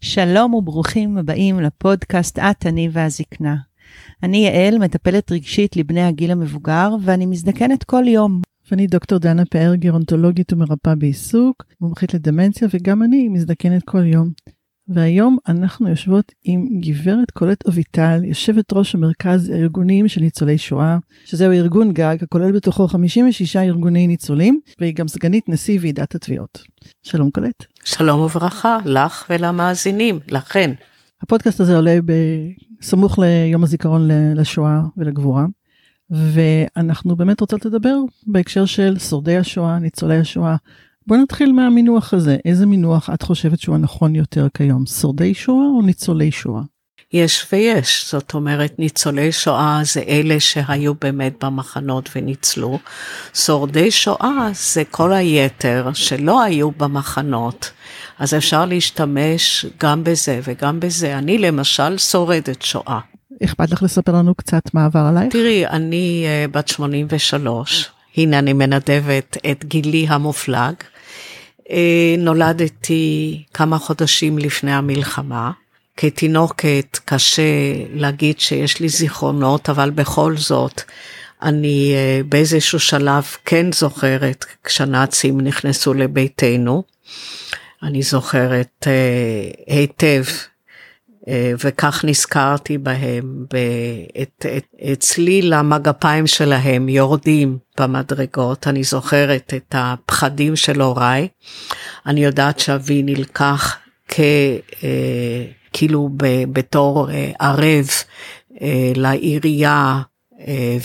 שלום וברוכים הבאים לפודקאסט את, אני והזקנה. אני יעל, מטפלת רגשית לבני הגיל המבוגר, ואני מזדקנת כל יום. ואני דוקטור דנה פאר, גרונטולוגית ומרפאה בעיסוק, מומחית לדמנציה, וגם אני מזדקנת כל יום. והיום אנחנו יושבות עם גברת קולט אביטל, יושבת ראש המרכז הארגונים של ניצולי שואה, שזהו ארגון גג הכולל בתוכו 56 ארגוני ניצולים, והיא גם סגנית נשיא ועידת התביעות. שלום קולט. שלום וברכה לך ולמאזינים, לכן. הפודקאסט הזה עולה בסמוך ליום הזיכרון לשואה ולגבורה, ואנחנו באמת רוצות לדבר בהקשר של שורדי השואה, ניצולי השואה, בוא נתחיל מהמינוח הזה, איזה מינוח את חושבת שהוא הנכון יותר כיום, שורדי שואה או ניצולי שואה? יש ויש, זאת אומרת ניצולי שואה זה אלה שהיו באמת במחנות וניצלו, שורדי שואה זה כל היתר שלא היו במחנות, אז אפשר להשתמש גם בזה וגם בזה. אני למשל שורדת שואה. אכפת לך לספר לנו קצת מה עבר עלייך? תראי, אני uh, בת 83, הנה אני מנדבת את גילי המופלג. אה, נולדתי כמה חודשים לפני המלחמה. כתינוקת קשה להגיד שיש לי זיכרונות, אבל בכל זאת, אני אה, באיזשהו שלב כן זוכרת כשהנאצים נכנסו לביתנו. אני זוכרת אה, היטב וכך נזכרתי בהם, את, את, צליל המגפיים שלהם יורדים במדרגות, אני זוכרת את הפחדים של הוריי, אני יודעת שאבי נלקח כ... אה, כאילו ב, בתור אה, ערב לעירייה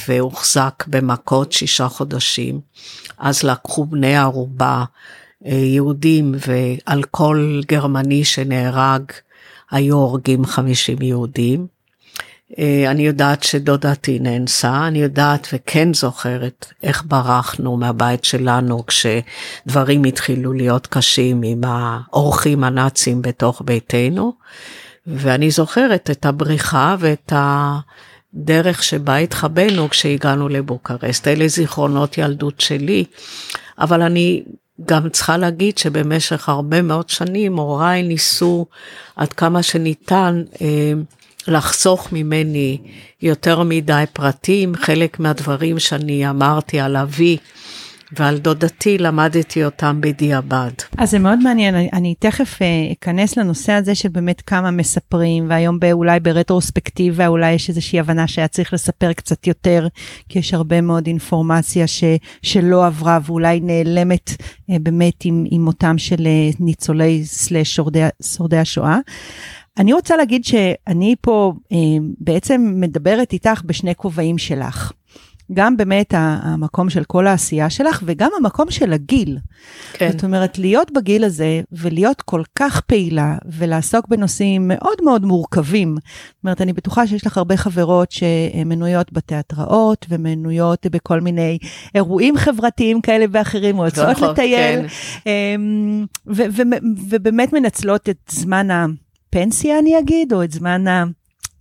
והוחזק במכות שישה חודשים, אז לקחו בני ערובה יהודים ועל כל גרמני שנהרג היו הורגים 50 יהודים. אה, אני יודעת שדודתי נאנסה, אני יודעת וכן זוכרת איך ברחנו מהבית שלנו כשדברים התחילו להיות קשים עם האורחים הנאצים בתוך ביתנו, ואני זוכרת את הבריחה ואת הדרך שבה התחבאנו כשהגענו לבוקרסט. אלה זיכרונות ילדות שלי, אבל אני גם צריכה להגיד שבמשך הרבה מאוד שנים הוריי ניסו עד כמה שניתן אה, לחסוך ממני יותר מדי פרטים, חלק מהדברים שאני אמרתי על אבי ועל דודתי למדתי אותם בדיעבד. אז זה מאוד מעניין, אני, אני תכף אה, אכנס לנושא הזה של באמת כמה מספרים, והיום אולי ברטרוספקטיבה אולי יש איזושהי הבנה שהיה צריך לספר קצת יותר, כי יש הרבה מאוד אינפורמציה ש, שלא עברה ואולי נעלמת אה, באמת עם, עם מותם של אה, ניצולי סלש שורדי, השואה. אני רוצה להגיד שאני פה אה, בעצם מדברת איתך בשני כובעים שלך. גם באמת המקום של כל העשייה שלך וגם המקום של הגיל. כן. זאת אומרת, להיות בגיל הזה ולהיות כל כך פעילה ולעסוק בנושאים מאוד מאוד מורכבים. זאת אומרת, אני בטוחה שיש לך הרבה חברות שמנויות בתיאטראות ומנויות בכל מיני אירועים חברתיים כאלה ואחרים, או יוצאות נכון, לטייל, כן. אמ, ובאמת מנצלות את זמן הפנסיה, אני אגיד, או את זמן ה...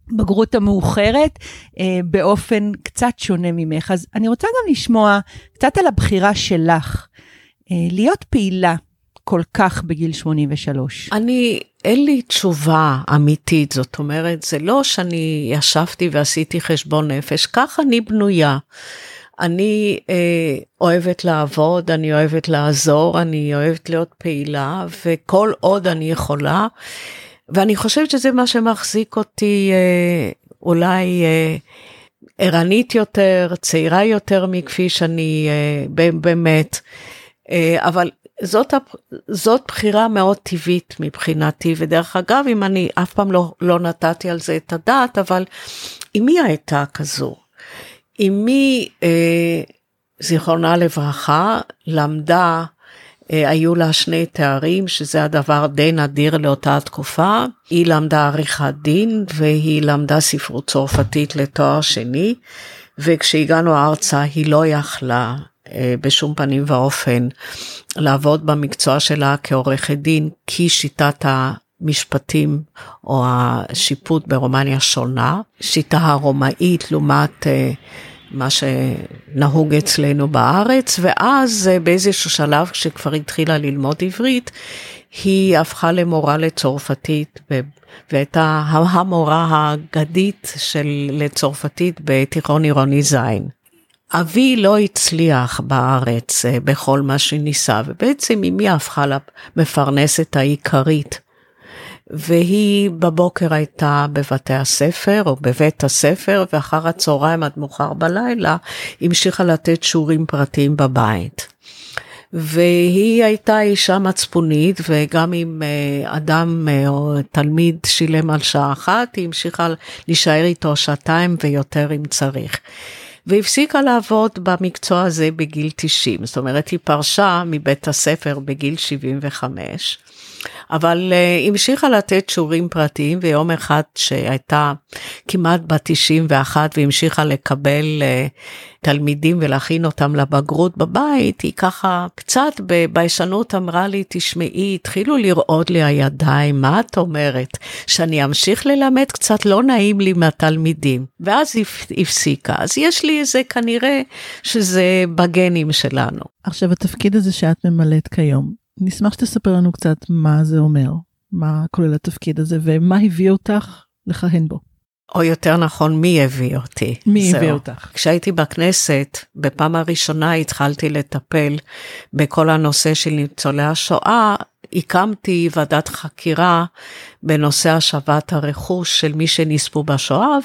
בגרות המאוחרת אה, באופן קצת שונה ממך. אז אני רוצה גם לשמוע קצת על הבחירה שלך אה, להיות פעילה כל כך בגיל 83. אני, אין לי תשובה אמיתית, זאת אומרת, זה לא שאני ישבתי ועשיתי חשבון נפש, כך אני בנויה. אני אה, אוהבת לעבוד, אני אוהבת לעזור, אני אוהבת להיות פעילה, וכל עוד אני יכולה, ואני חושבת שזה מה שמחזיק אותי אה, אולי אה, ערנית יותר, צעירה יותר מכפי שאני אה, באמת, אה, אבל זאת, זאת בחירה מאוד טבעית מבחינתי, ודרך אגב, אם אני אף פעם לא, לא נתתי על זה את הדעת, אבל אמי הייתה כזו. אמי, אה, זיכרונה לברכה, למדה היו לה שני תארים, שזה הדבר די נדיר לאותה תקופה. היא למדה עריכת דין והיא למדה ספרות צרפתית לתואר שני, וכשהגענו ארצה היא לא יכלה אה, בשום פנים ואופן לעבוד במקצוע שלה כעורכת דין, כי שיטת המשפטים או השיפוט ברומניה שונה, שיטה הרומאית לעומת מה שנהוג אצלנו בארץ, ואז באיזשהו שלב כשכבר התחילה ללמוד עברית, היא הפכה למורה לצרפתית והייתה המורה האגדית של לצרפתית בתיכון עירוני ז'. אבי לא הצליח בארץ אה, בכל מה שניסה, ובעצם אמי הפכה למפרנסת העיקרית. והיא בבוקר הייתה בבתי הספר או בבית הספר, ואחר הצהריים עד מאוחר בלילה המשיכה לתת שיעורים פרטיים בבית. והיא הייתה אישה מצפונית וגם אם אה, אדם אה, או תלמיד שילם על שעה אחת היא המשיכה להישאר איתו שעתיים ויותר אם צריך. והפסיקה לעבוד במקצוע הזה בגיל 90, זאת אומרת היא פרשה מבית הספר בגיל 75. אבל uh, המשיכה לתת שיעורים פרטיים ויום אחד שהייתה כמעט בת 91 והמשיכה לקבל uh, תלמידים ולהכין אותם לבגרות בבית, היא ככה קצת בביישנות אמרה לי, תשמעי, התחילו לרעוד לי הידיים, מה את אומרת? שאני אמשיך ללמד? קצת לא נעים לי מהתלמידים. ואז היא הפסיקה. אז יש לי איזה, כנראה שזה בגנים שלנו. עכשיו, התפקיד הזה שאת ממלאת כיום, נשמח שתספר לנו קצת מה זה אומר, מה כולל התפקיד הזה ומה הביא אותך לכהן בו. או יותר נכון, מי הביא אותי. מי. הביא אותך? כשהייתי בכנסת, בפעם הראשונה התחלתי לטפל בכל הנושא של ניצולי השואה, הקמתי ועדת חקירה בנושא השבת הרכוש של מי שנספו בשואה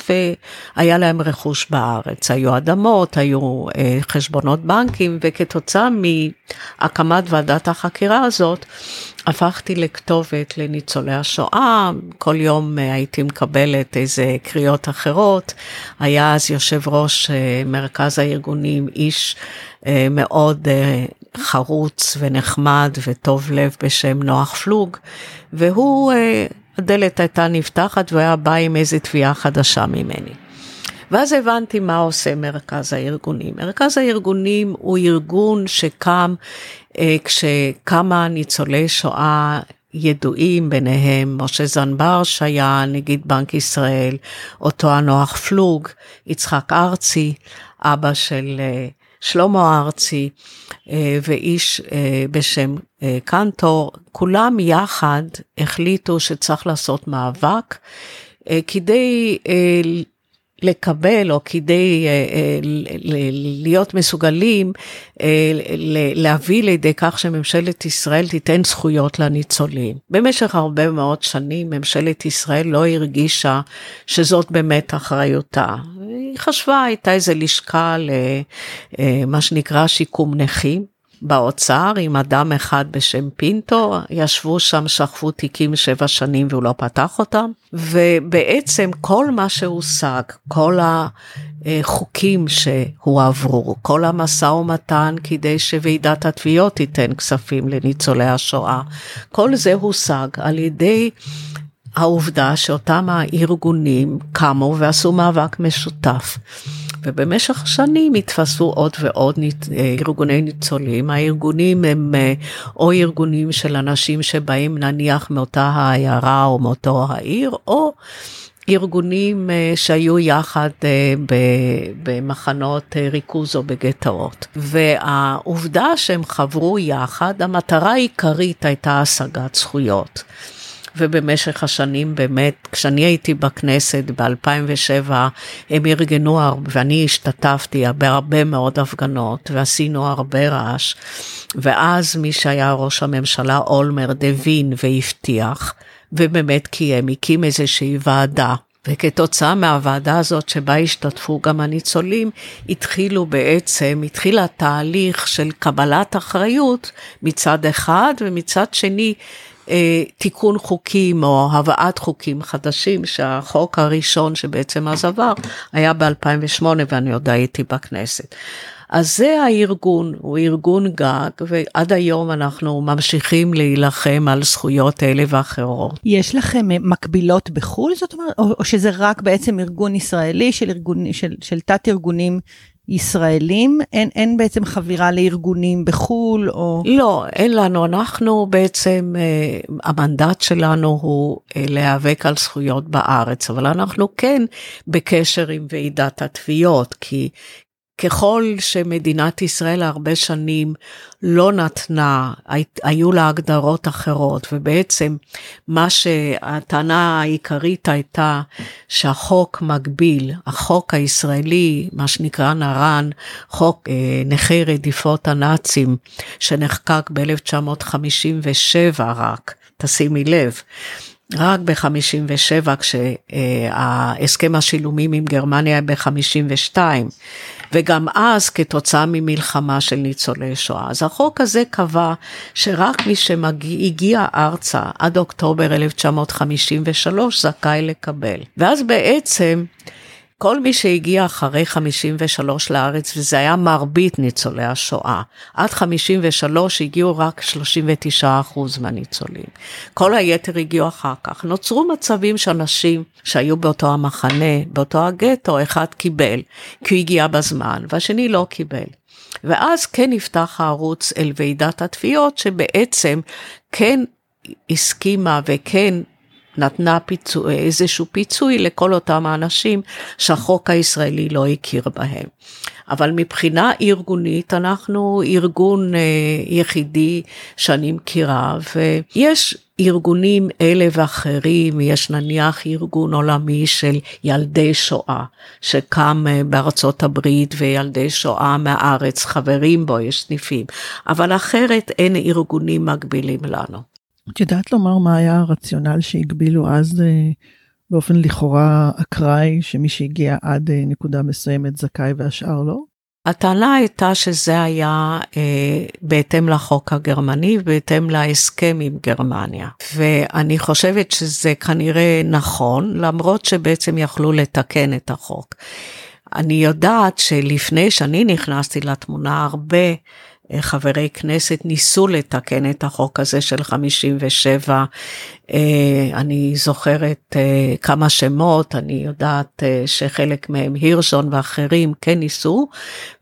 והיה להם רכוש בארץ. היו אדמות, היו אה, חשבונות בנקים וכתוצאה מהקמת ועדת החקירה הזאת הפכתי לכתובת לניצולי השואה, כל יום אה, הייתי מקבלת איזה קריאות אחרות. היה אז יושב ראש אה, מרכז הארגונים, איש אה, מאוד חרוץ ונחמד וטוב לב בשם נוח פלוג, והוא, הדלת הייתה נפתחת והוא היה בא עם איזה תביעה חדשה ממני. ואז הבנתי מה עושה מרכז הארגונים. מרכז הארגונים הוא ארגון שקם אה, כשכמה ניצולי שואה ידועים ביניהם, משה זנבר שהיה נגיד בנק ישראל, אותו הנוח פלוג, יצחק ארצי, אבא של אה, שלמה ארצי, אה, ואיש בשם קנטור, כולם יחד החליטו שצריך לעשות מאבק כדי לקבל או כדי אה, אה, להיות מסוגלים אה, להביא לידי כך שממשלת ישראל תיתן זכויות לניצולים. במשך הרבה מאוד שנים ממשלת ישראל לא הרגישה שזאת באמת אחריותה. היא חשבה, הייתה איזה לשכה למה שנקרא שיקום נכים. באוצר עם אדם אחד בשם פינטו, ישבו שם, שכבו תיקים שבע שנים והוא לא פתח אותם, ובעצם כל מה שהושג, כל החוקים שהועברו, כל המשא ומתן כדי שוועידת התביעות תיתן כספים לניצולי השואה, כל זה הושג על ידי העובדה שאותם הארגונים קמו ועשו מאבק משותף. ובמשך השנים התווספו עוד ועוד אה, ארגוני ניצולים. הארגונים הם אה, או ארגונים של אנשים שבאים נניח מאותה העיירה או מאותו העיר, או ארגונים אה, שהיו יחד במחנות ריכוז או בגטאות. והעובדה שהם חברו יחד, המטרה העיקרית הייתה השגת זכויות. ובמשך השנים באמת, כשאני הייתי בכנסת ב-2007, הם ארגנו, ואני השתתפתי בהרבה מאוד הפגנות, ועשינו הרבה רעש, ואז מי שהיה ראש הממשלה, אולמרט, הבין והבטיח, ובאמת קיים, הקים איזושהי ועדה. וכתוצאה מהוועדה הזאת שבה השתתפו גם הניצולים, התחילו בעצם, התחיל התהליך של קבלת אחריות מצד אחד, ומצד שני תיקון חוקים או הבאת חוקים חדשים, שהחוק הראשון שבעצם אז עבר היה ב-2008 ואני עוד הייתי בכנסת. אז זה הארגון, הוא ארגון גג, ועד היום אנחנו ממשיכים להילחם על זכויות אלה ואחרות. יש לכם אה, מקבילות בחו"ל, זאת אומרת, או, או שזה רק בעצם ארגון ישראלי של, ארגון, של, של תת ארגונים ישראלים? אין, אין בעצם חבירה לארגונים בחו"ל או... לא, אין לנו. אנחנו בעצם, אה, המנדט שלנו הוא אה, להיאבק על זכויות בארץ, אבל אנחנו כן בקשר עם ועידת התביעות, כי ככל שמדינת ישראל הרבה שנים לא נתנה, היו לה הגדרות אחרות, ובעצם מה שהטענה העיקרית הייתה שהחוק מגביל, החוק הישראלי, מה שנקרא נר"ן, חוק אה, נכי רדיפות הנאצים, שנחקק ב-1957 רק, תשימי לב. רק ב-57 כשההסכם השילומים עם גרמניה היה ב-52 וגם אז כתוצאה ממלחמה של ניצולי שואה. אז החוק הזה קבע שרק מי שהגיע ארצה עד אוקטובר 1953 זכאי לקבל. ואז בעצם כל מי שהגיע אחרי 53 לארץ, וזה היה מרבית ניצולי השואה, עד 53 הגיעו רק 39 אחוז מהניצולים. כל היתר הגיעו אחר כך. נוצרו מצבים שאנשים שהיו באותו המחנה, באותו הגטו, אחד קיבל, כי הוא הגיע בזמן, והשני לא קיבל. ואז כן נפתח הערוץ אל ועידת התביעות, שבעצם כן הסכימה וכן נתנה פיצוי, איזשהו פיצוי לכל אותם האנשים שהחוק הישראלי לא הכיר בהם. אבל מבחינה ארגונית אנחנו ארגון אה, יחידי שאני מכירה ויש ארגונים אלה ואחרים, יש נניח ארגון עולמי של ילדי שואה שקם אה, בארצות הברית וילדי שואה מהארץ חברים בו, יש סניפים, אבל אחרת אין ארגונים מקבילים לנו. את יודעת לומר מה היה הרציונל שהגבילו אז אה, באופן לכאורה אקראי, שמי שהגיע עד אה, נקודה מסוימת זכאי והשאר לא? הטענה הייתה שזה היה אה, בהתאם לחוק הגרמני, בהתאם להסכם עם גרמניה. ואני חושבת שזה כנראה נכון, למרות שבעצם יכלו לתקן את החוק. אני יודעת שלפני שאני נכנסתי לתמונה, הרבה חברי כנסת ניסו לתקן את החוק הזה של 57. אה, אני זוכרת אה, כמה שמות, אני יודעת אה, שחלק מהם הירשון ואחרים כן ניסו,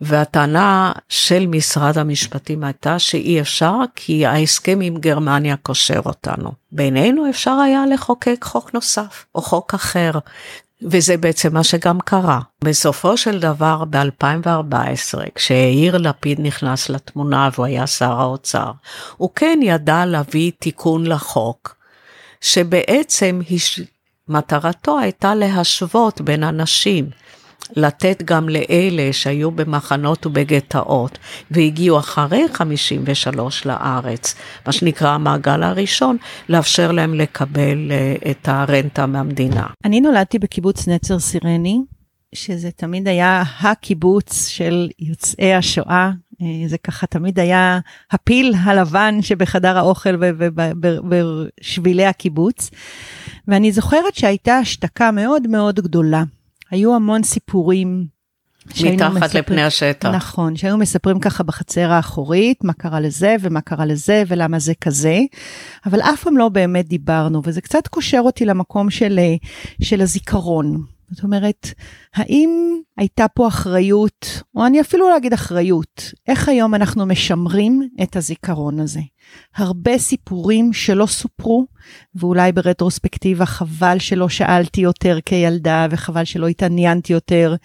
והטענה של משרד המשפטים הייתה שאי אפשר כי ההסכם עם גרמניה קושר אותנו. בינינו אפשר היה לחוקק חוק נוסף או חוק אחר, וזה בעצם מה שגם קרה. בסופו של דבר ב-2014, כשיאיר לפיד נכנס לתמונה והוא היה שר האוצר, הוא כן ידע להביא תיקון לחוק, שבעצם מטרתו הייתה להשוות בין אנשים. לתת גם לאלה שהיו במחנות ובגטאות והגיעו אחרי 53 לארץ, מה שנקרא המעגל הראשון, לאפשר להם לקבל אה, את הרנטה מהמדינה. אני נולדתי בקיבוץ נצר סירני, שזה תמיד היה הקיבוץ של יוצאי השואה. אה, זה ככה תמיד היה הפיל הלבן שבחדר האוכל ובשבילי הקיבוץ. ואני זוכרת שהייתה השתקה מאוד מאוד גדולה. היו המון סיפורים. מתחת מספר... לפני השטח. נכון, שהיו מספרים ככה בחצר האחורית, מה קרה לזה ומה קרה לזה ולמה זה כזה, אבל אף פעם לא באמת דיברנו, וזה קצת קושר אותי למקום של, של הזיכרון. זאת אומרת, האם הייתה פה אחריות, או אני אפילו לא אגיד אחריות, איך היום אנחנו משמרים את הזיכרון הזה? הרבה סיפורים שלא סופרו, ואולי ברטרוספקטיבה חבל שלא שאלתי יותר כילדה, וחבל שלא התעניינתי יותר,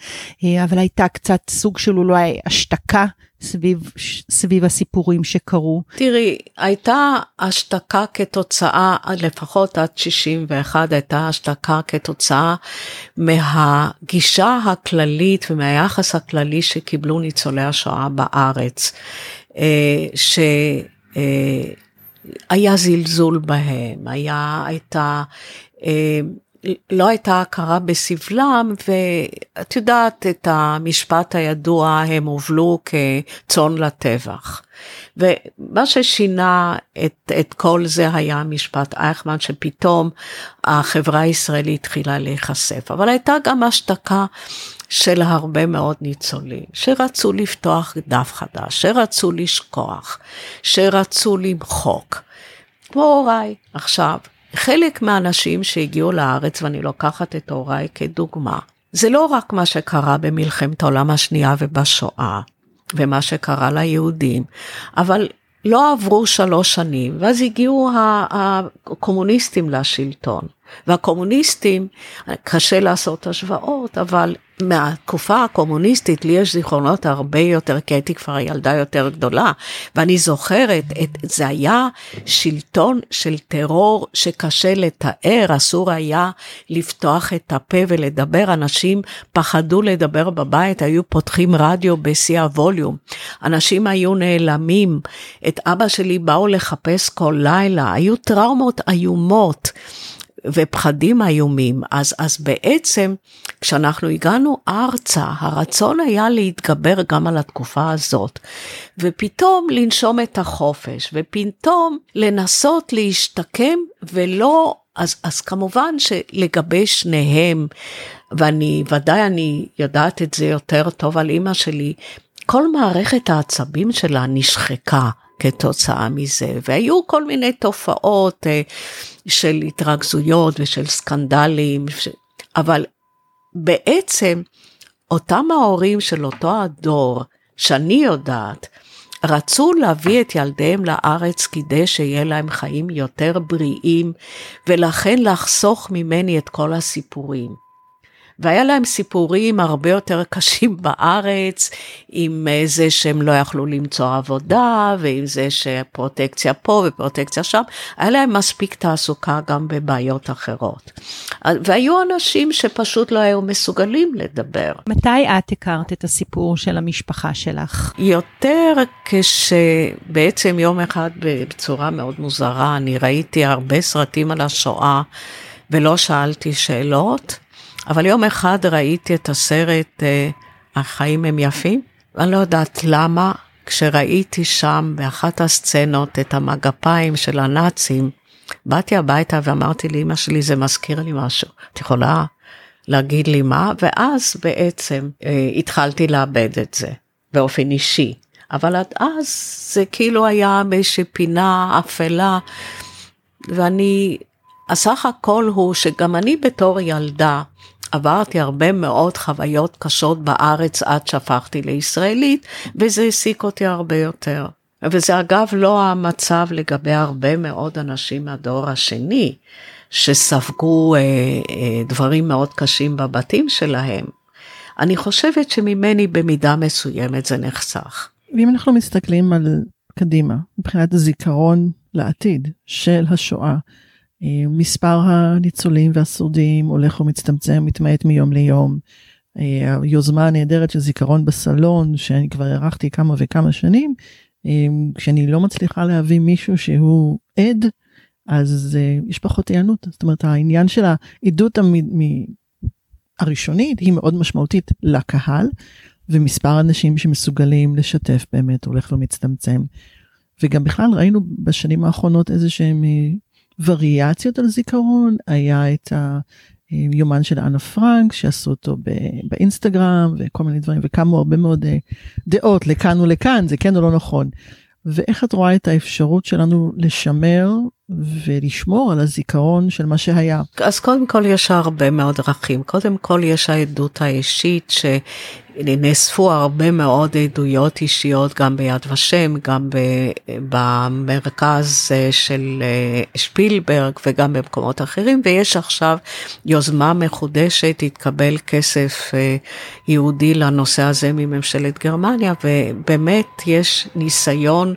אה, אבל הייתה קצת סוג של אולי השתקה סביב, סביב הסיפורים שקרו? תראי, הייתה השתקה כתוצאה, לפחות עד 61 הייתה השתקה כתוצאה מהגישה הכללית ומהיחס הכללי שקיבלו ניצולי השואה בארץ, אה, שהיה אה, זלזול בהם, היה, הייתה אה, לא הייתה הכרה בסבלם, ואת יודעת את המשפט הידוע, הם הובלו כצאן לטבח. ומה ששינה את, את כל זה היה משפט אייכמן, שפתאום החברה הישראלית התחילה להיחשף. אבל הייתה גם השתקה של הרבה מאוד ניצולים, שרצו לפתוח דף חדש, שרצו לשכוח, שרצו למחוק. כמו הוריי. עכשיו, חלק מהאנשים שהגיעו לארץ, ואני לוקחת את הוריי כדוגמה, זה לא רק מה שקרה במלחמת העולם השנייה ובשואה, ומה שקרה ליהודים, אבל לא עברו שלוש שנים, ואז הגיעו הקומוניסטים לשלטון. והקומוניסטים, קשה לעשות השוואות, אבל מהתקופה הקומוניסטית לי יש זיכרונות הרבה יותר, כי הייתי כבר ילדה יותר גדולה, ואני זוכרת, את, זה היה שלטון של טרור שקשה לתאר, אסור היה לפתוח את הפה ולדבר, אנשים פחדו לדבר בבית, היו פותחים רדיו בשיא הווליום, אנשים היו נעלמים, את אבא שלי באו לחפש כל לילה, היו טראומות איומות. ופחדים איומים. אז, אז בעצם כשאנחנו הגענו ארצה, הרצון היה להתגבר גם על התקופה הזאת, ופתאום לנשום את החופש, ופתאום לנסות להשתקם ולא, אז, אז כמובן שלגבי שניהם, ואני, ודאי אני יודעת את זה יותר טוב על אימא שלי, כל מערכת העצבים שלה נשחקה. כתוצאה מזה, והיו כל מיני תופעות אה, של התרכזויות ושל סקנדלים, אבל בעצם אותם ההורים של אותו הדור, שאני יודעת, רצו להביא את ילדיהם לארץ כדי שיהיה להם חיים יותר בריאים, ולכן לחסוך ממני את כל הסיפורים. והיה להם סיפורים הרבה יותר קשים בארץ, עם זה שהם לא יכלו למצוא עבודה, ועם זה שפרוטקציה פה ופרוטקציה שם, היה להם מספיק תעסוקה גם בבעיות אחרות. והיו אנשים שפשוט לא היו מסוגלים לדבר. מתי את הכרת את הסיפור של המשפחה שלך? יותר כשבעצם יום אחד בצורה מאוד מוזרה, אני ראיתי הרבה סרטים על השואה. ולא שאלתי שאלות, אבל יום אחד ראיתי את הסרט אה, החיים הם יפים, ואני לא יודעת למה, כשראיתי שם באחת הסצנות את המגפיים של הנאצים, באתי הביתה ואמרתי לאמא שלי, זה מזכיר לי משהו. את יכולה להגיד לי מה? ואז בעצם אה, התחלתי לאבד את זה, באופן אישי. אבל עד אז זה כאילו היה באיזושהי פינה אפלה, ואני, הסך הכל הוא שגם אני בתור ילדה, עברתי הרבה מאוד חוויות קשות בארץ עד שהפכתי לישראלית, וזה העסיק אותי הרבה יותר. וזה אגב לא המצב לגבי הרבה מאוד אנשים מהדור השני, שספגו אה, אה, דברים מאוד קשים בבתים שלהם. אני חושבת שממני במידה מסוימת זה נחסך. ואם אנחנו מסתכלים על קדימה, מבחינת הזיכרון לעתיד של השואה, אה, מספר הניצולים והשורדים הולך ומצטמצם, מתמעט מיום ליום. אה, היוזמה הנהדרת של זיכרון בסלון, שאני כבר הארכתי כמה וכמה שנים, אה, כשאני לא מצליחה להביא מישהו שהוא עד, אז יש פחות היענות. זאת אומרת, העניין של העדות הראשונית היא מאוד משמעותית לקהל, ומספר האנשים שמסוגלים לשתף באמת הולך ומצטמצם. וגם בכלל ראינו בשנים האחרונות איזה שהם וריאציות על זיכרון, היה את היומן של אנה פרנק שעשו אותו באינסטגרם וכל מיני דברים וקמו הרבה מאוד אה, דעות לכאן ולכאן זה כן או לא נכון. ואיך את רואה את האפשרות שלנו לשמר ולשמור על הזיכרון של מה שהיה? אז קודם כל יש הרבה מאוד דרכים. קודם כל יש העדות האישית נאספו הרבה מאוד עדויות אישיות גם ביד ושם, גם במרכז אה, של אה, שפילברג וגם במקומות אחרים, ויש עכשיו יוזמה מחודשת, התקבל כסף אה, יהודי לנושא הזה מממשלת גרמניה, ובאמת יש ניסיון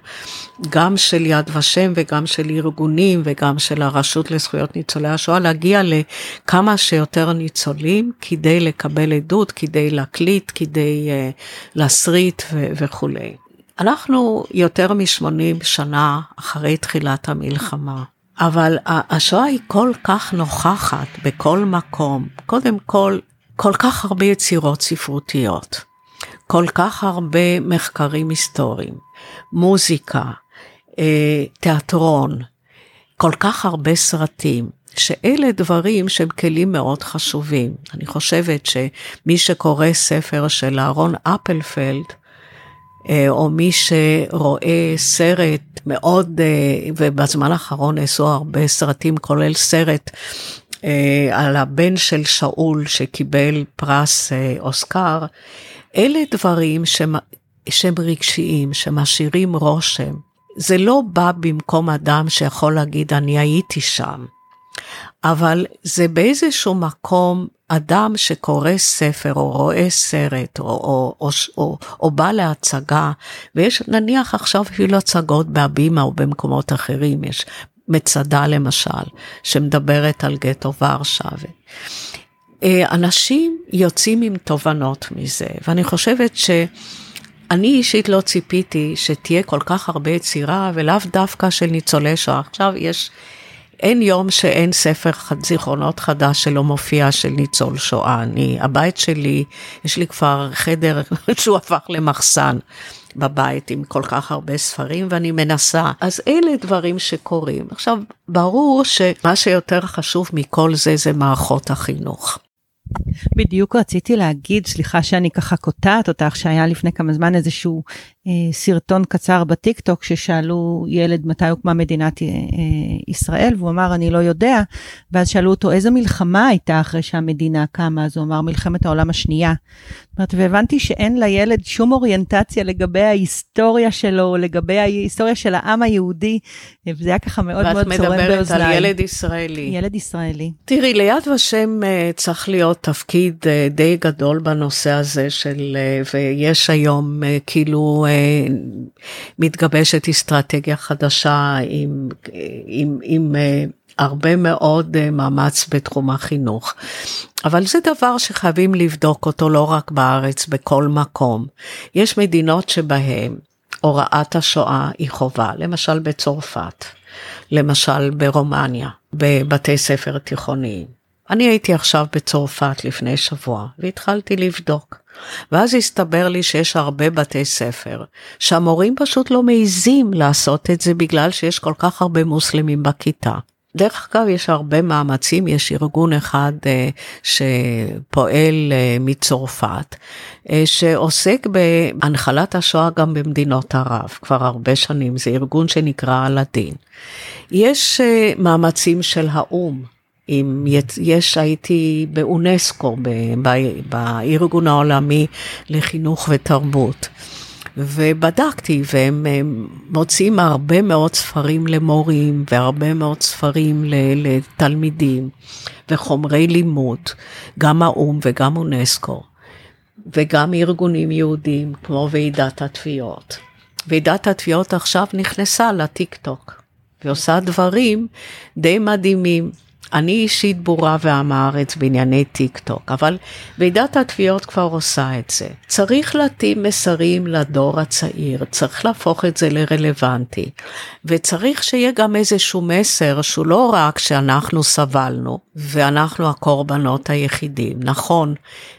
גם של יד ושם וגם של ארגונים וגם של הרשות לזכויות ניצולי השואה להגיע לכמה שיותר ניצולים כדי לקבל עדות, כדי להקליט, כדי uh, להסריט ו- וכולי. אנחנו יותר מ-80 שנה אחרי תחילת המלחמה. אבל השואה היא כל כך נוכחת בכל מקום. קודם כל, כל כך הרבה יצירות ספרותיות, כל כך הרבה מחקרים היסטוריים, מוזיקה, תיאטרון, כל כך הרבה סרטים, שאלה דברים שהם כלים מאוד חשובים. אני חושבת שמי שקורא ספר של אהרון אפלפלד, אה, או מי שרואה סרט מאוד, אה, ובזמן האחרון נעשו הרבה סרטים, כולל סרט על הבן של שאול שקיבל פרס אוסקר, אלה דברים שהם, שהם רגשיים, שמשאירים רושם. זה לא בא במקום אדם שיכול להגיד אני הייתי שם, אבל זה באיזשהו מקום אדם שקורא ספר או רואה סרט או, או, או, או, או בא להצגה, ויש נניח עכשיו אפילו הצגות בהבימה או במקומות אחרים, יש מצדה למשל, שמדברת על גטו ורשה. אה, אנשים יוצאים עם תובנות מזה, ואני חושבת ש... אני אישית לא ציפיתי שתהיה כל כך הרבה יצירה ולאו דווקא של ניצולי שואה. עכשיו יש, אין יום שאין ספר זיכרונות חדש שלא מופיע של ניצול שואה. אני, הבית שלי, יש לי כבר חדר שהוא הפך למחסן. בבית עם כל כך הרבה ספרים ואני מנסה. אז אלה דברים שקורים. עכשיו, ברור שמה שיותר חשוב מכל זה זה מערכות החינוך. בדיוק רציתי להגיד, סליחה שאני ככה קוטעת אותך, שהיה לפני כמה זמן איזשהו סרטון קצר בטיקטוק ששאלו ילד מתי הוקמה מדינת אה, ישראל, והוא אמר אני לא יודע, ואז שאלו אותו איזה מלחמה הייתה אחרי שהמדינה קמה, אז הוא אמר מלחמת העולם השנייה. זאת אומרת, והבנתי שאין לילד שום אוריינטציה לגבי ההיסטוריה שלו, לגבי ההיסטוריה של העם היהודי, וזה היה ככה מאוד מאוד צורם באוזניי. ואת מדברת על ילד ישראלי. ילד ישראלי. תראי, ליד ושם אה, צריך להיות תפקיד אה, די גדול בנושא הזה של, אה, ויש היום כאילו מתגבשת אסטרטגיה חדשה עם, עם, עם הרבה מאוד מאמץ בתחום החינוך. אבל זה דבר שחייבים לבדוק אותו לא רק בארץ, בכל מקום. יש מדינות שבהן הוראת השואה היא חובה, למשל בצרפת, למשל ברומניה, בבתי ספר תיכוניים. אני הייתי עכשיו בצרפת לפני שבוע והתחלתי לבדוק. ואז הסתבר לי שיש הרבה בתי ספר שהמורים פשוט לא מעיזים לעשות את זה בגלל שיש כל כך הרבה מוסלמים בכיתה. דרך אגב, יש הרבה מאמצים, יש ארגון אחד אה, שפועל אה, מצרפת, אה, שעוסק בהנחלת השואה גם במדינות ערב, כבר הרבה שנים, זה ארגון שנקרא אלאדין. יש אה, מאמצים של האו"ם, אם יש, הייתי באונסקו, בארגון העולמי לחינוך ותרבות. ובדקתי, והם מוציאים הרבה מאוד ספרים למורים, והרבה מאוד ספרים לתלמידים, וחומרי לימוד, גם האו"ם וגם אונסקו, וגם ארגונים יהודיים, כמו ועידת התביעות. ועידת התביעות עכשיו נכנסה לטיק טוק, ועושה דברים די מדהימים. אני אישית בורה ועם הארץ בענייני טיק טוק, אבל ועידת התביעות כבר עושה את זה. צריך להתאים מסרים לדור הצעיר, צריך להפוך את זה לרלוונטי, וצריך שיהיה גם איזשהו מסר שהוא לא רק שאנחנו סבלנו, ואנחנו הקורבנות היחידים. נכון,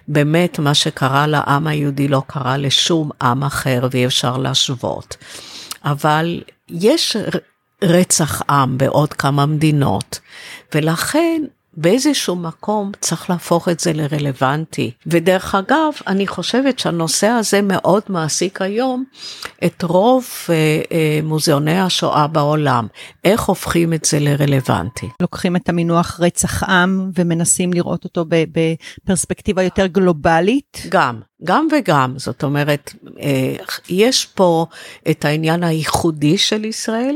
באמת מה שקרה לעם היהודי לא קרה לשום עם אחר ואי אפשר להשוות. אבל יש רצח עם בעוד כמה מדינות, ולכן באיזשהו מקום צריך להפוך את זה לרלוונטי. ודרך אגב, אני חושבת שהנושא הזה מאוד מעסיק היום את רוב אה, אה, מוזיאוני השואה בעולם. איך הופכים את זה לרלוונטי? לוקחים את המינוח רצח עם ומנסים לראות אותו בפרספקטיבה יותר גלובלית? גם, גם וגם. זאת אומרת, אה, יש פה את העניין הייחודי של ישראל.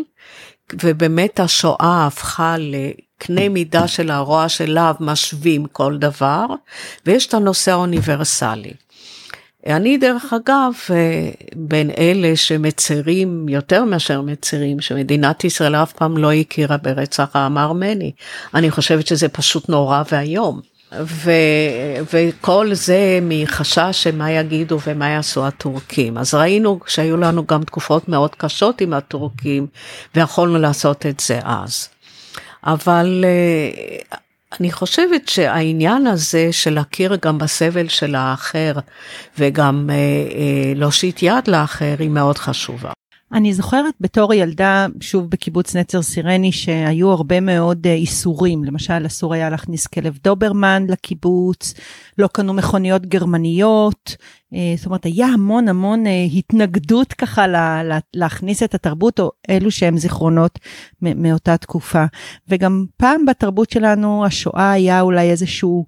ובאמת השואה הפכה לקנה מידה של הרוע שלאו משווים כל דבר, ויש את הנושא האוניברסלי. אני דרך אגב בין אלה שמצרים יותר מאשר מצרים שמדינת ישראל אף פעם לא הכירה ברצח העם הארמני. אני חושבת שזה פשוט נורא ואיום. ו, וכל זה מחשש שמה יגידו ומה יעשו הטורקים. אז ראינו שהיו לנו גם תקופות מאוד קשות עם הטורקים, ויכולנו לעשות את זה אז. אבל אה, אני חושבת שהעניין הזה של להכיר גם בסבל של האחר, וגם אה, אה, להושיט יד לאחר, היא מאוד חשובה. אני זוכרת בתור ילדה, שוב בקיבוץ נצר סירני, שהיו הרבה מאוד uh, איסורים. למשל, אסור היה להכניס כלב דוברמן לקיבוץ, לא קנו מכוניות גרמניות. Uh, זאת אומרת, היה המון המון uh, התנגדות ככה לה, לה, להכניס את התרבות, או אלו שהם זיכרונות מאותה תקופה. וגם פעם בתרבות שלנו, השואה היה אולי איזשהו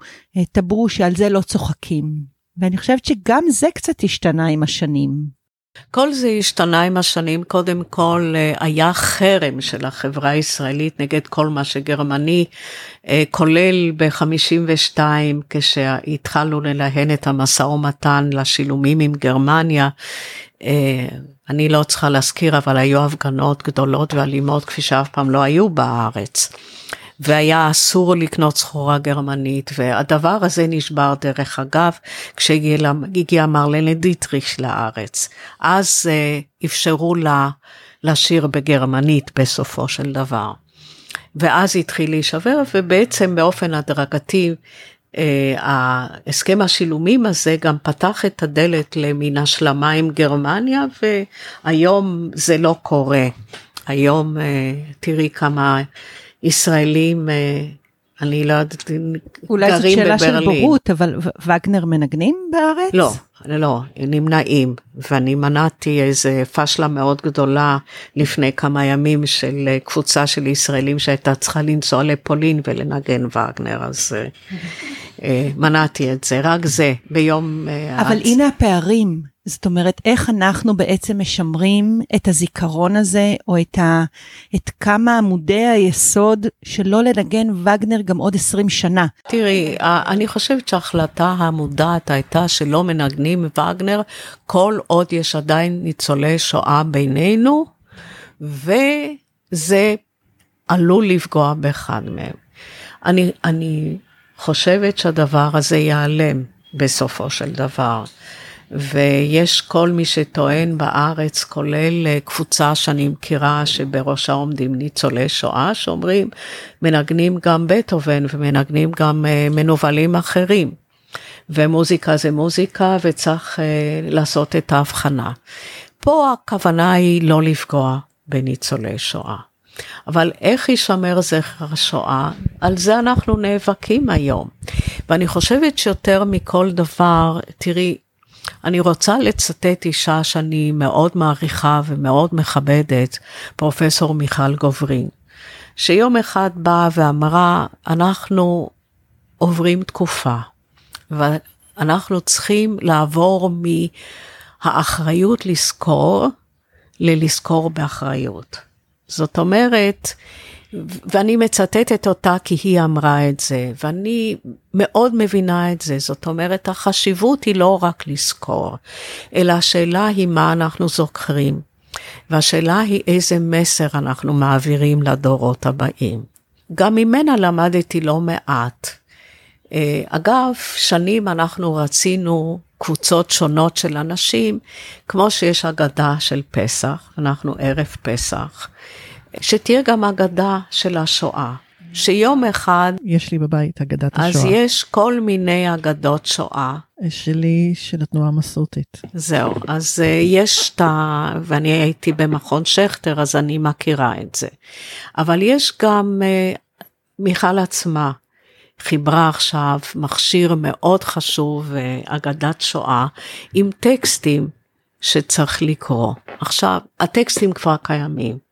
טבו שעל זה לא צוחקים. ואני חושבת שגם זה קצת השתנה עם השנים. כל זה השתנה עם השנים, קודם כל אה, היה חרם של החברה הישראלית נגד כל מה שגרמני, אה, כולל ב-52 כשהתחלנו לנהל את המשא ומתן לשילומים עם גרמניה. אה, אני לא צריכה להזכיר, אבל היו הפגנות גדולות ואלימות כפי שאף פעם לא היו בארץ. והיה אסור לקנות סחורה גרמנית, והדבר הזה נשבר דרך אגב, כשהגיע מרלנה דיטריך לארץ. אז uh, אפשרו לה לשיר בגרמנית בסופו של דבר. ואז התחיל להישבר, ובעצם באופן הדרגתי, uh, ההסכם השילומים הזה גם פתח את הדלת למין השלמה עם גרמניה, והיום זה לא קורה. היום uh, תראי כמה ישראלים, אה, אני לא יודעת, גרים בברלין. אולי זאת שאלה של בורות, אבל וגנר מנגנים בארץ? לא, לא, נמנעים, ואני מנעתי איזה פשלה מאוד גדולה לפני כמה ימים של אה, קבוצה של ישראלים שהייתה צריכה לנסוע לפולין ולנגן וגנר, אז אה, מנעתי את זה, רק זה, ביום... אבל הנה הפערים. זאת אומרת, איך אנחנו בעצם משמרים את הזיכרון הזה, או את, ה, את כמה עמודי היסוד שלא לנגן וגנר גם עוד 20 שנה. תראי, אני חושבת שההחלטה המודעת הייתה שלא מנגנים וגנר כל עוד יש עדיין ניצולי שואה בינינו, וזה עלול לפגוע באחד מהם. אני, אני חושבת שהדבר הזה ייעלם בסופו של דבר. ויש כל מי שטוען בארץ, כולל אה, קבוצה שאני מכירה שבראשה עומדים ניצולי שואה, שאומרים, מנגנים גם בטהובן ומנגנים גם אה, מנוולים אחרים. ומוזיקה זה מוזיקה וצריך uh, לעשות את ההבחנה. פה הכוונה היא לא לפגוע בניצולי שואה. אבל איך יישמר זכר השואה? על זה אנחנו נאבקים היום. ואני חושבת שיותר מכל דבר, תראי, אני רוצה לצטט אישה שאני מאוד מעריכה ומאוד מכבדת, פרופסור מיכל גוברין, שיום אחד באה ואמרה, אנחנו עוברים תקופה, ואנחנו צריכים לעבור מהאחריות לזכור ללזכור באחריות. זאת אומרת, ואני מצטטת אותה כי היא אמרה את זה, ואני מאוד מבינה את זה. זאת אומרת, החשיבות היא לא רק לזכור, אלא השאלה היא מה אנחנו זוכרים, והשאלה היא איזה מסר אנחנו מעבירים לדורות הבאים. גם ממנה למדתי לא מעט. אה, אגב, שנים אנחנו רצינו קבוצות שונות של אנשים, כמו שיש אגדה של פסח, אנחנו ערב פסח. שתהיה גם אגדה של השואה. שיום אחד... יש לי בבית אגדת השואה. אז יש כל מיני אגדות שואה. שלי, של התנועה המסורתית. זהו, אז uh, יש את ה... ואני הייתי במכון שכטר, אז אני מכירה את זה. אבל יש גם uh, מיכל עצמה. חיברה עכשיו מכשיר מאוד חשוב, uh, אגדת שואה, עם טקסטים שצריך לקרוא. עכשיו, הטקסטים כבר קיימים.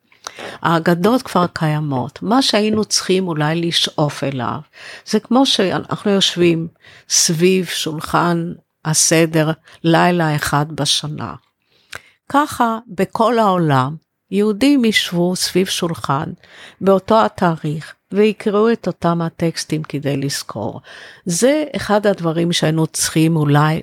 האגדות כבר קיימות, מה שהיינו צריכים אולי לשאוף אליו, זה כמו שאנחנו יושבים סביב שולחן הסדר לילה אחד בשנה. ככה בכל העולם יהודים ישבו סביב שולחן באותו התאריך ויקראו את אותם הטקסטים כדי לזכור. זה אחד הדברים שהיינו צריכים אולי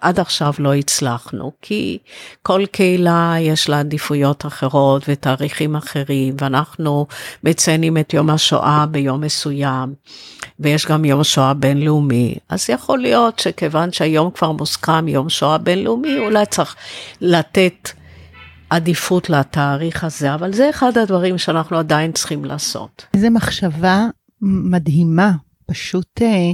עד עכשיו לא הצלחנו, כי כל קהילה יש לה עדיפויות אחרות ותאריכים אחרים, ואנחנו מציינים את יום השואה ביום מסוים, ויש גם יום שואה בינלאומי, אז יכול להיות שכיוון שהיום כבר מוסכם יום שואה בינלאומי, אולי צריך לתת עדיפות לתאריך הזה, אבל זה אחד הדברים שאנחנו עדיין צריכים לעשות. איזה מחשבה מדהימה פשוט אה,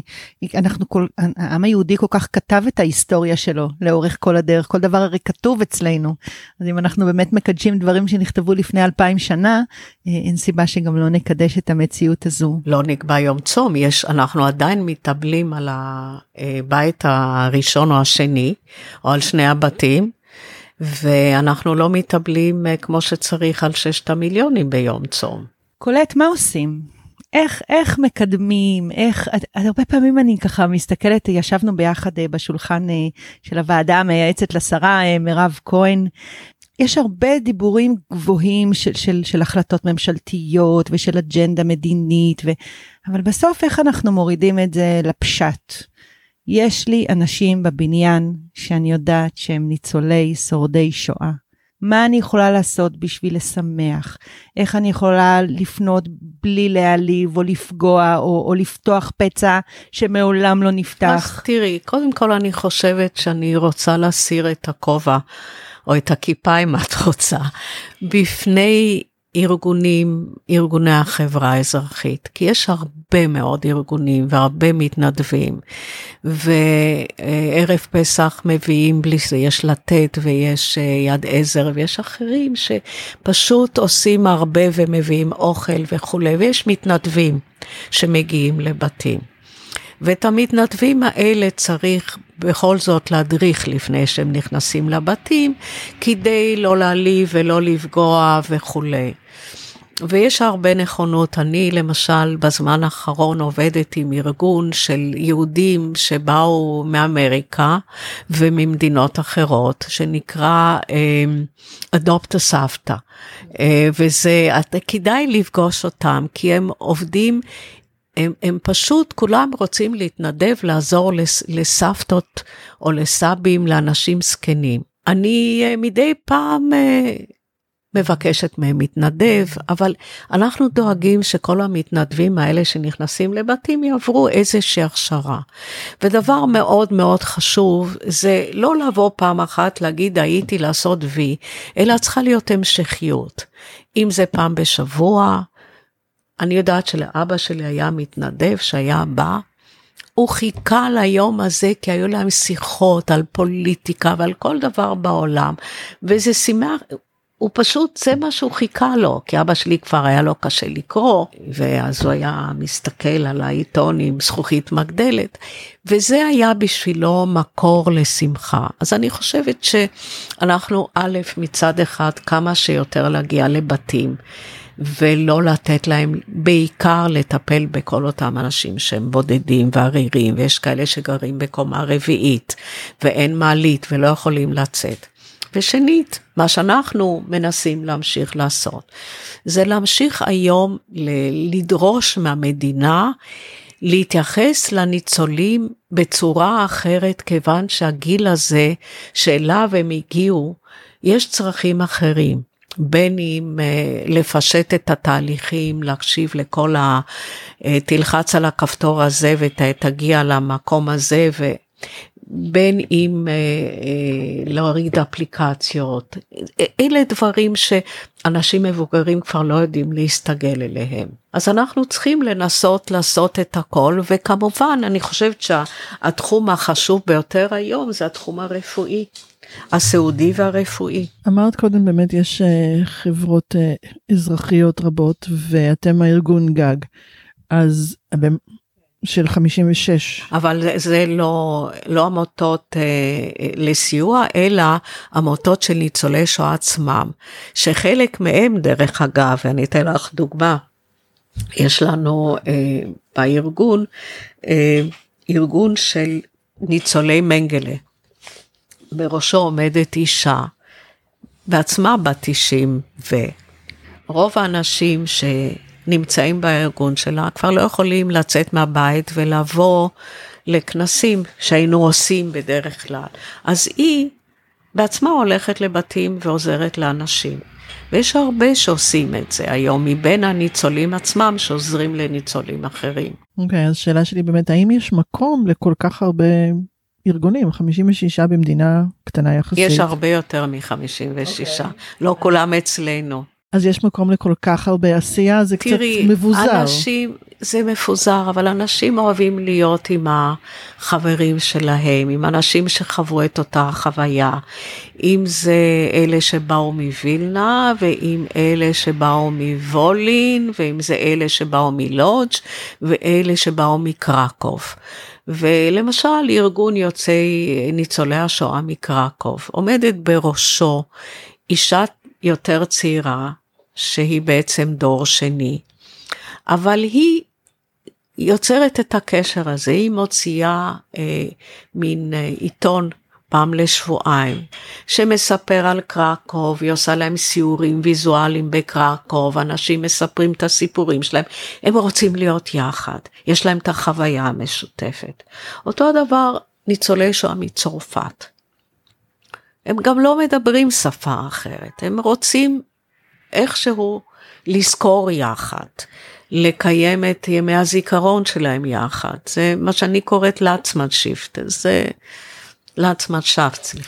אנחנו כל העם היהודי כל כך כתב את ההיסטוריה שלו לאורך כל הדרך כל דבר הרי כתוב אצלנו אז אם אנחנו באמת מקדשים דברים שנכתבו לפני אלפיים שנה אה, אין סיבה שגם לא נקדש את המציאות הזו. לא נקבע יום צום יש אנחנו עדיין מתאבלים על הבית הראשון או השני או על שני הבתים. ואנחנו לא מתאבלים כמו שצריך על ששת המיליונים ביום צום. קולט, מה עושים? איך, איך מקדמים, איך, הרבה פעמים אני ככה מסתכלת, ישבנו ביחד אה, בשולחן אה, של הוועדה המייעצת לשרה אה, מירב כהן. יש הרבה דיבורים גבוהים של, של, של החלטות ממשלתיות ושל אג'נדה מדינית, ו... אבל בסוף איך אנחנו מורידים את זה לפשט? יש לי אנשים בבניין שאני יודעת שהם ניצולי שורדי שואה. מה אני יכולה לעשות בשביל לשמח? איך אני יכולה לפנות בלי להעליב או לפגוע או, או לפתוח פצע שמעולם לא נפתח? אז תראי, קודם כל אני חושבת שאני רוצה להסיר את הכובע או את הכיפה אם את רוצה בפני ארגונים, ארגוני החברה האזרחית, כי יש הרבה מאוד ארגונים והרבה מתנדבים, וערב פסח מביאים בלי זה, יש לתת ויש אה, יד עזר ויש אחרים שפשוט עושים הרבה ומביאים אוכל וכולי, ויש מתנדבים שמגיעים לבתים. ואת המתנדבים האלה צריך בכל זאת להדריך לפני שהם נכנסים לבתים, כדי לא להעליב ולא לפגוע וכולי. ויש הרבה נכונות. אני למשל בזמן האחרון עובדת עם ארגון של יהודים שבאו מאמריקה וממדינות אחרות, שנקרא אדופט uh, סבתא. Uh, וזה, כדאי לפגוש אותם, כי הם עובדים הם, הם פשוט, כולם רוצים להתנדב, לעזור לס, לסבתות או לסבים, לאנשים זקנים. אני uh, מדי פעם uh, מבקשת מהם מתנדב, אבל אנחנו דואגים שכל המתנדבים האלה שנכנסים לבתים יעברו איזושהי הכשרה. ודבר מאוד מאוד חשוב זה לא לבוא פעם אחת להגיד הייתי לעשות וי, אלא צריכה להיות המשכיות. אם זה פעם בשבוע, אני יודעת שלאבא שלי היה מתנדב שהיה בא, הוא חיכה ליום הזה כי היו להם שיחות על פוליטיקה ועל כל דבר בעולם, וזה שימח, הוא פשוט, זה מה שהוא חיכה לו, כי אבא שלי כבר היה לו קשה לקרוא, ואז הוא היה מסתכל על העיתון עם זכוכית מגדלת, וזה היה בשבילו מקור לשמחה. אז אני חושבת שאנחנו, א', מצד אחד, כמה שיותר להגיע לבתים. ולא לתת להם בעיקר לטפל בכל אותם אנשים שהם בודדים ועריריים ויש כאלה שגרים בקומה רביעית ואין מעלית ולא יכולים לצאת. ושנית, מה שאנחנו מנסים להמשיך לעשות, זה להמשיך היום לדרוש מהמדינה להתייחס לניצולים בצורה אחרת, כיוון שהגיל הזה שאליו הם הגיעו, יש צרכים אחרים. בין אם uh, לפשט את התהליכים, להקשיב לכל ה... Uh, תלחץ על הכפתור הזה ותגיע למקום הזה, בין אם אה, אה, להוריד אפליקציות, אלה דברים שאנשים מבוגרים כבר לא יודעים להסתגל אליהם. אז אנחנו צריכים לנסות לעשות את הכל, וכמובן אני חושבת שהתחום החשוב ביותר היום זה התחום הרפואי. הסיעודי והרפואי. אמרת קודם באמת יש אה, חברות אה, אזרחיות רבות ואתם הארגון גג. אז של 56. אבל זה לא, לא עמותות אה, לסיוע, אלא עמותות של ניצולי שואה עצמם, שחלק מהם, דרך אגב, ואני אתן לך דוגמה, יש לנו אה, בארגון, אה, ארגון של ניצולי מנגלה. בראשו עומדת אישה, בעצמה בת 90, ורוב האנשים ש... נמצאים בארגון שלה, כבר לא יכולים לצאת מהבית ולבוא לכנסים שהיינו עושים בדרך כלל. אז היא בעצמה הולכת לבתים ועוזרת לאנשים. ויש הרבה שעושים את זה היום מבין הניצולים עצמם שעוזרים לניצולים אחרים. אוקיי, okay, אז שאלה שלי באמת, האם יש מקום לכל כך הרבה ארגונים? 56 במדינה קטנה יחסית. יש הרבה יותר מ-56, okay. אוקיי. לא כולם אצלנו. אז יש מקום לכל כך הרבה עשייה, זה תראי, קצת מבוזר. תראי, אנשים, זה מפוזר, אבל אנשים אוהבים להיות עם החברים שלהם, עם אנשים שחוו את אותה חוויה. אם זה אלה שבאו מווילנה, ואם אלה שבאו מוולין, ואם זה אלה שבאו מלודג', ואלה שבאו מקרקוב. ולמשל, ארגון יוצאי ניצולי השואה מקרקוב, עומדת בראשו אישה יותר צעירה, שהיא בעצם דור שני, אבל היא יוצרת את הקשר הזה, היא מוציאה אה, מין אה, עיתון פעם לשבועיים, שמספר על קרקוב, היא עושה להם סיורים ויזואליים בקרקוב, אנשים מספרים את הסיפורים שלהם, הם רוצים להיות יחד, יש להם את החוויה המשותפת. אותו דבר ניצולי שואה מצרפת. הם גם לא מדברים שפה אחרת, הם רוצים איכשהו לזכור יחד, לקיים את ימי הזיכרון שלהם יחד. זה מה שאני קוראת לעצמת שיפט, זה לעצמת שפצל.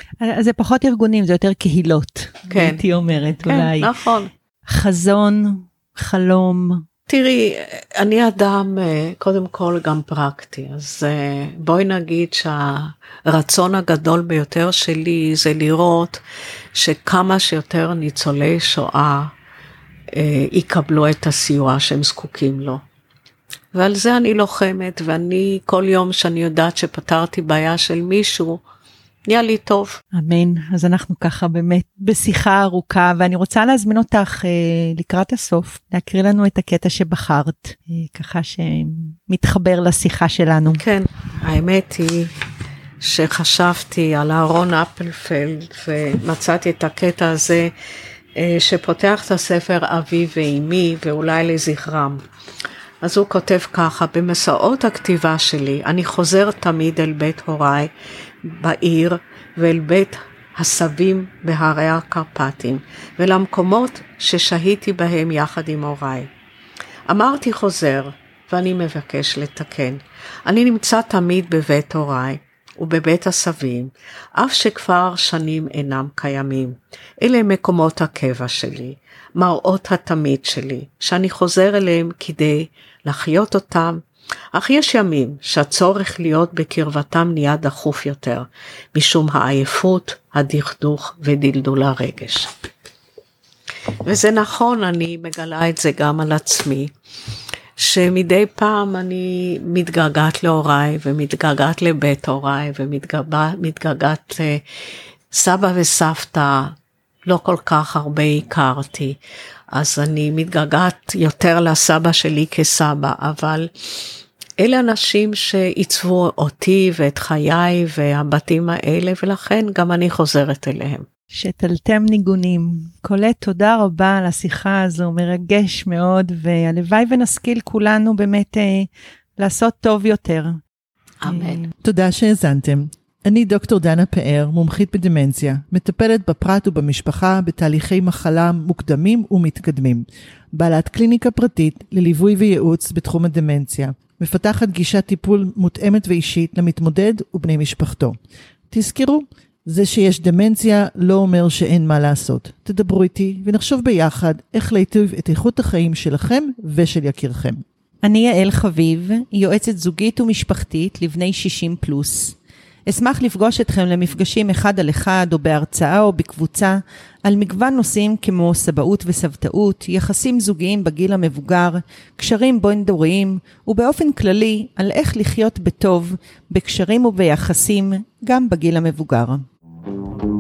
זה פחות ארגונים, זה יותר קהילות, כן. הייתי אומרת כן, אולי. כן, נכון. חזון, חלום. תראי, אני אדם אה, קודם כל גם פרקטי, אז אה, בואי נגיד שהרצון הגדול ביותר שלי זה לראות שכמה שיותר ניצולי שואה אה, יקבלו את הסיוע שהם זקוקים לו. ועל זה אני לוחמת, ואני כל יום שאני יודעת שפתרתי בעיה של מישהו, נהיה לי טוב. אמן. אז אנחנו ככה באמת בשיחה ארוכה, ואני רוצה להזמין אותך אה, לקראת הסוף, להקריא לנו את הקטע שבחרת, אה, ככה שמתחבר לשיחה שלנו. כן, האמת היא שחשבתי על אהרון אפלפלד, ומצאתי את הקטע הזה. אה, שפותח את הספר אבי ואימי ואולי לזכרם. אז הוא כותב ככה, במסעות הכתיבה שלי אני חוזר תמיד אל בית הוריי בעיר ואל בית הסבים בהרי הקרפטים ולמקומות ששהיתי בהם יחד עם הוריי. אמרתי חוזר ואני מבקש לתקן. אני נמצא תמיד בבית הוריי, ובבית הסבים, אף שכבר שנים אינם קיימים. אלה מקומות הקבע שלי, מראות התמיד שלי, שאני חוזר אליהם כדי לחיות אותם, אך יש ימים שהצורך להיות בקרבתם נהיה דחוף יותר, משום העייפות, הדכדוך ודלדול הרגש. וזה נכון, אני מגלה את זה גם על עצמי. שמדי פעם אני מתגעגעת להוריי ומתגעגעת לבית הוריי ומתגעגעת לסבא וסבתא, לא כל כך הרבה הכרתי, אז אני מתגעגעת יותר לסבא שלי כסבא, אבל אלה אנשים שעיצבו אותי ואת חיי והבתים האלה, ולכן גם אני חוזרת אליהם. שתלתם ניגונים. קולט, תודה רבה על השיחה הזו, מרגש מאוד, והלוואי ונשכיל כולנו באמת אה, לעשות טוב יותר. אמן. אה, תודה שהאזנתם. אני דוקטור דנה פאר, מומחית בדמנציה, מטפלת בפרט ובמשפחה בתהליכי מחלה מוקדמים ומתקדמים. בעלת קליניקה פרטית לליווי וייעוץ בתחום הדמנציה. מפתחת גישת טיפול מותאמת ואישית למתמודד ובני משפחתו. תזכרו, זה שיש דמנציה לא אומר שאין מה לעשות. תדברו איתי ונחשוב ביחד איך להיטיב את איכות החיים שלכם ושל יקירכם. אני יעל חביב, יועצת זוגית ומשפחתית לבני 60 פלוס. אשמח לפגוש אתכם למפגשים אחד על אחד או בהרצאה או בקבוצה על מגוון נושאים כמו סבאות וסבתאות, יחסים זוגיים בגיל המבוגר, קשרים בין דוריים ובאופן כללי על איך לחיות בטוב, בקשרים וביחסים גם בגיל המבוגר. Thank you.